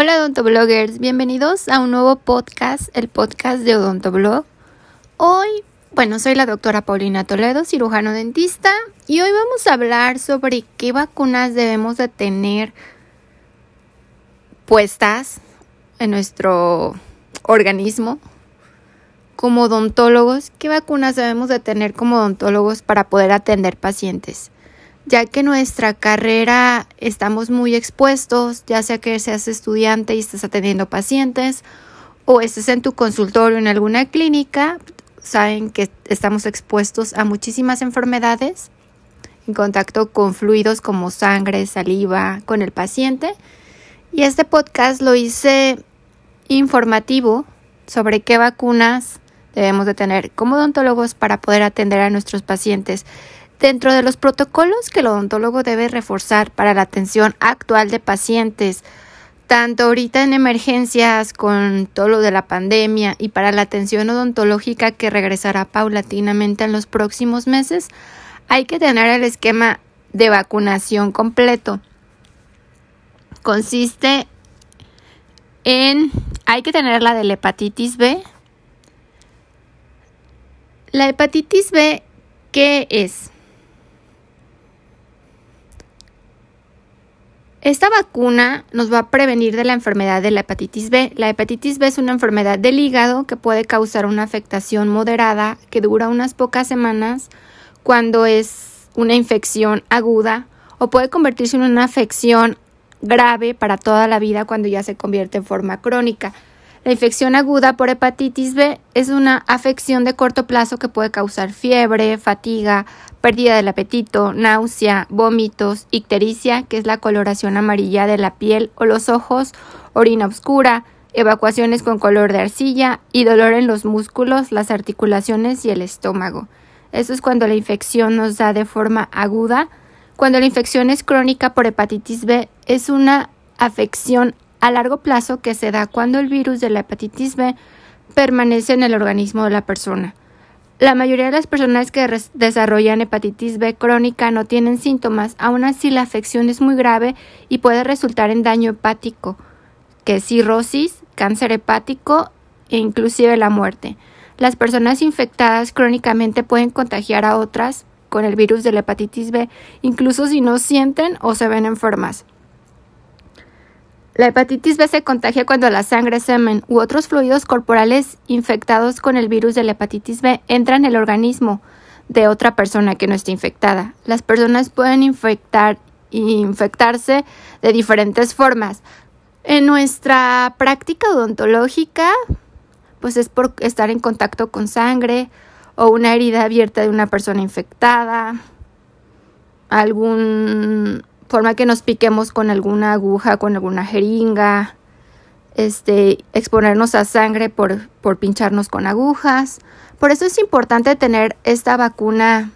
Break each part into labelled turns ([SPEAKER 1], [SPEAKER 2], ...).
[SPEAKER 1] Hola odontobloggers, bienvenidos a un nuevo podcast, el podcast de Odontoblog. Hoy, bueno, soy la doctora Paulina Toledo, cirujano dentista, y hoy vamos a hablar sobre qué vacunas debemos de tener puestas en nuestro organismo como odontólogos, qué vacunas debemos de tener como odontólogos para poder atender pacientes ya que nuestra carrera estamos muy expuestos, ya sea que seas estudiante y estés atendiendo pacientes o estés en tu consultorio en alguna clínica, saben que estamos expuestos a muchísimas enfermedades en contacto con fluidos como sangre, saliva, con el paciente. Y este podcast lo hice informativo sobre qué vacunas debemos de tener como odontólogos para poder atender a nuestros pacientes Dentro de los protocolos que el odontólogo debe reforzar para la atención actual de pacientes, tanto ahorita en emergencias con todo lo de la pandemia y para la atención odontológica que regresará paulatinamente en los próximos meses, hay que tener el esquema de vacunación completo. Consiste en, hay que tener la de la hepatitis B. La hepatitis B, ¿qué es? Esta vacuna nos va a prevenir de la enfermedad de la hepatitis B. La hepatitis B es una enfermedad del hígado que puede causar una afectación moderada que dura unas pocas semanas cuando es una infección aguda o puede convertirse en una afección grave para toda la vida cuando ya se convierte en forma crónica. La infección aguda por hepatitis B es una afección de corto plazo que puede causar fiebre, fatiga, pérdida del apetito, náusea, vómitos, ictericia, que es la coloración amarilla de la piel o los ojos, orina oscura, evacuaciones con color de arcilla y dolor en los músculos, las articulaciones y el estómago. Eso es cuando la infección nos da de forma aguda. Cuando la infección es crónica por hepatitis B, es una afección a largo plazo que se da cuando el virus de la hepatitis B permanece en el organismo de la persona. La mayoría de las personas que desarrollan hepatitis B crónica no tienen síntomas, aún así la afección es muy grave y puede resultar en daño hepático, que es cirrosis, cáncer hepático e inclusive la muerte. Las personas infectadas crónicamente pueden contagiar a otras con el virus de la hepatitis B, incluso si no sienten o se ven enfermas. La hepatitis B se contagia cuando la sangre, semen u otros fluidos corporales infectados con el virus de la hepatitis B entran en el organismo de otra persona que no esté infectada. Las personas pueden infectar infectarse de diferentes formas. En nuestra práctica odontológica, pues es por estar en contacto con sangre o una herida abierta de una persona infectada, algún forma que nos piquemos con alguna aguja, con alguna jeringa, este, exponernos a sangre por, por pincharnos con agujas. Por eso es importante tener esta vacuna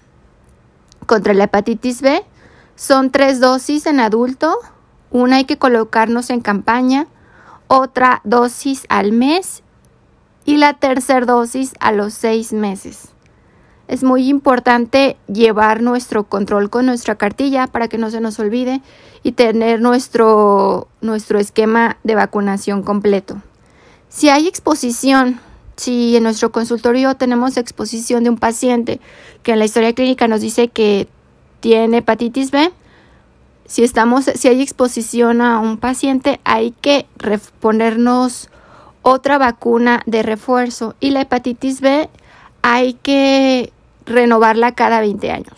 [SPEAKER 1] contra la hepatitis B. Son tres dosis en adulto. Una hay que colocarnos en campaña, otra dosis al mes y la tercera dosis a los seis meses. Es muy importante llevar nuestro control con nuestra cartilla para que no se nos olvide y tener nuestro, nuestro esquema de vacunación completo. Si hay exposición, si en nuestro consultorio tenemos exposición de un paciente que en la historia clínica nos dice que tiene hepatitis B, si estamos, si hay exposición a un paciente, hay que ponernos otra vacuna de refuerzo y la hepatitis B hay que renovarla cada 20 años.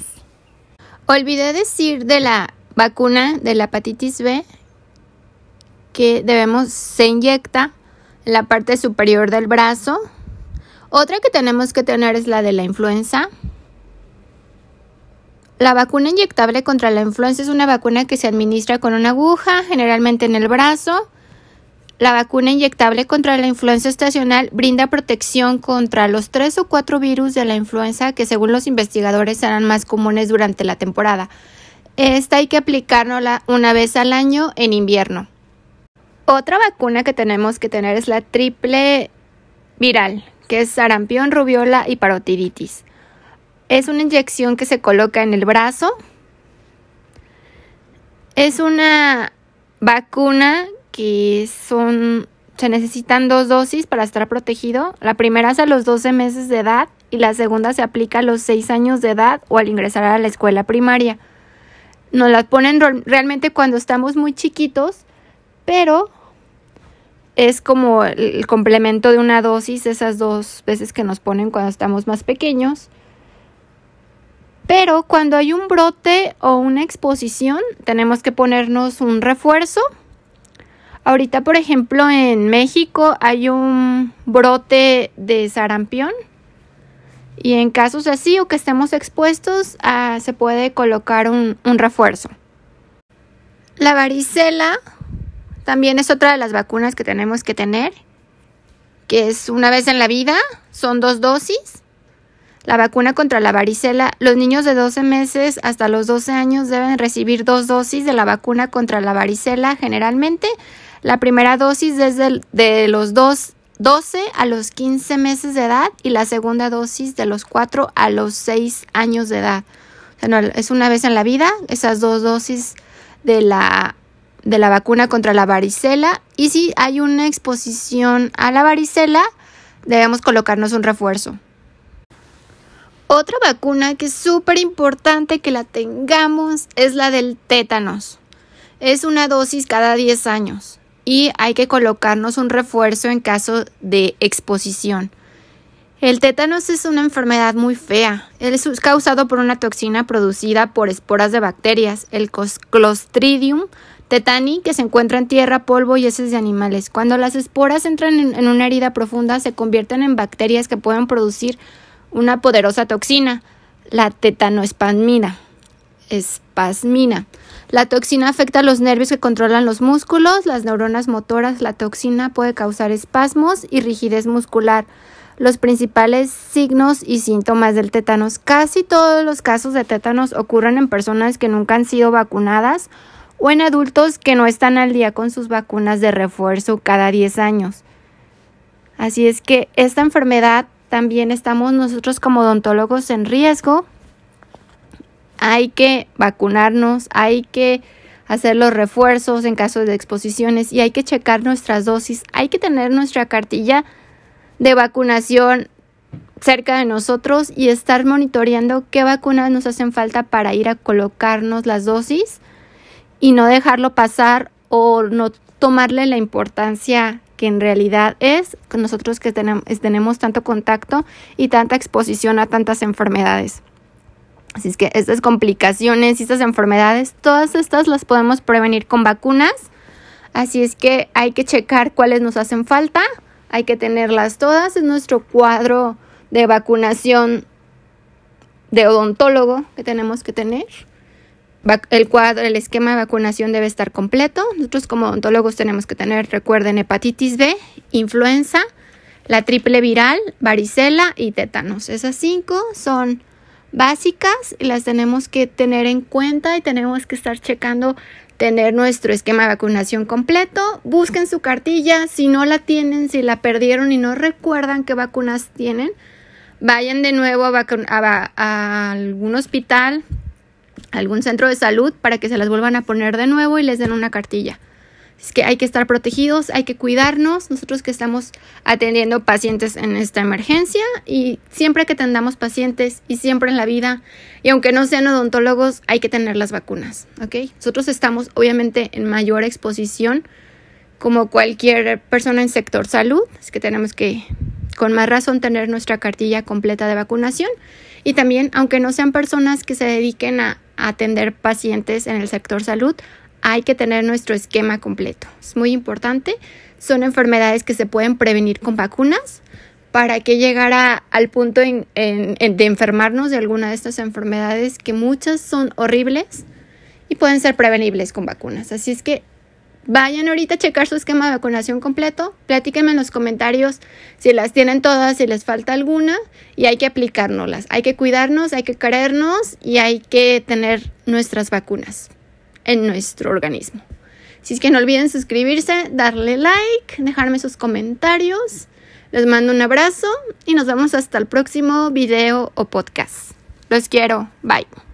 [SPEAKER 1] Olvidé decir de la vacuna de la hepatitis B que debemos se inyecta en la parte superior del brazo. Otra que tenemos que tener es la de la influenza. La vacuna inyectable contra la influenza es una vacuna que se administra con una aguja, generalmente en el brazo, la vacuna inyectable contra la influenza estacional brinda protección contra los tres o cuatro virus de la influenza que según los investigadores serán más comunes durante la temporada. Esta hay que aplicárnosla una vez al año en invierno. Otra vacuna que tenemos que tener es la triple viral, que es sarampión, rubiola y parotiditis. Es una inyección que se coloca en el brazo. Es una vacuna que son se necesitan dos dosis para estar protegido. La primera es a los 12 meses de edad y la segunda se aplica a los 6 años de edad o al ingresar a la escuela primaria. Nos las ponen realmente cuando estamos muy chiquitos, pero es como el complemento de una dosis, esas dos veces que nos ponen cuando estamos más pequeños. Pero cuando hay un brote o una exposición, tenemos que ponernos un refuerzo. Ahorita, por ejemplo, en México hay un brote de sarampión. Y en casos así o que estemos expuestos, ah, se puede colocar un, un refuerzo. La varicela también es otra de las vacunas que tenemos que tener, que es una vez en la vida, son dos dosis. La vacuna contra la varicela, los niños de 12 meses hasta los 12 años deben recibir dos dosis de la vacuna contra la varicela generalmente. La primera dosis desde de los 12 a los 15 meses de edad y la segunda dosis de los 4 a los 6 años de edad. O sea, es una vez en la vida esas dos dosis de la de la vacuna contra la varicela y si hay una exposición a la varicela, debemos colocarnos un refuerzo. Otra vacuna que es súper importante que la tengamos es la del tétanos. Es una dosis cada 10 años y hay que colocarnos un refuerzo en caso de exposición. El tétanos es una enfermedad muy fea. Es causado por una toxina producida por esporas de bacterias, el Clostridium tetani, que se encuentra en tierra, polvo y heces de animales. Cuando las esporas entran en, una herida profunda, se convierten en bacterias que pueden producir una poderosa toxina, la tetanoespasmina. Espasmina. La toxina afecta los nervios que controlan los músculos, las neuronas motoras. La toxina puede causar espasmos y rigidez muscular los principales signos y síntomas del tétanos. Casi todos los casos de tétanos ocurren en personas que nunca han sido vacunadas o en adultos que no están al día con sus vacunas de refuerzo cada 10 años. Así es que esta enfermedad también estamos nosotros como odontólogos en riesgo. Hay que vacunarnos, hay que hacer los refuerzos en caso de exposiciones y hay que checar nuestras dosis, hay que tener nuestra cartilla de vacunación cerca de nosotros y estar monitoreando qué vacunas nos hacen falta para ir a colocarnos las dosis y no dejarlo pasar o no tomarle la importancia que en realidad es con nosotros que tenemos, tenemos tanto contacto y tanta exposición a tantas enfermedades. Así es que estas complicaciones y estas enfermedades, todas estas las podemos prevenir con vacunas. Así es que hay que checar cuáles nos hacen falta hay que tenerlas todas. Es nuestro cuadro de vacunación de odontólogo que tenemos que tener. El cuadro, el esquema de vacunación debe estar completo. Nosotros como odontólogos tenemos que tener, recuerden, hepatitis B, influenza, la triple viral, varicela y tétanos. Esas cinco son básicas y las tenemos que tener en cuenta y tenemos que estar checando tener nuestro esquema de vacunación completo. Busquen su cartilla, si no la tienen, si la perdieron y no recuerdan qué vacunas tienen, vayan de nuevo a, algún hospital, algún centro de salud para que se las vuelvan a poner de nuevo y les den una cartilla. Es que hay que estar protegidos, hay que cuidarnos, nosotros que estamos atendiendo pacientes en esta emergencia y siempre que atendamos pacientes y siempre en la vida, y aunque no sean odontólogos, hay que tener las vacunas, ¿ok? Nosotros estamos obviamente en mayor exposición como cualquier persona en sector salud, es que tenemos que con más razón tener nuestra cartilla completa de vacunación y también aunque no sean personas que se dediquen a atender pacientes en el sector salud, hay que tener nuestro esquema completo. Es muy importante. Son enfermedades que se pueden prevenir con vacunas. ¿Para que llegara al punto de enfermarnos de alguna de estas enfermedades que muchas son horribles y pueden ser prevenibles con vacunas? Así es que vayan ahorita a checar su esquema de vacunación completo. Platíquenme en los comentarios si las tienen todas, si les falta alguna y hay que aplicárnoslas. Hay que cuidarnos, hay que querernos y hay que tener nuestras vacunas en nuestro organismo. Si es que no olviden suscribirse, darle like, dejarme sus comentarios. Les mando un abrazo y nos vemos hasta el próximo video o podcast. Los quiero. Bye.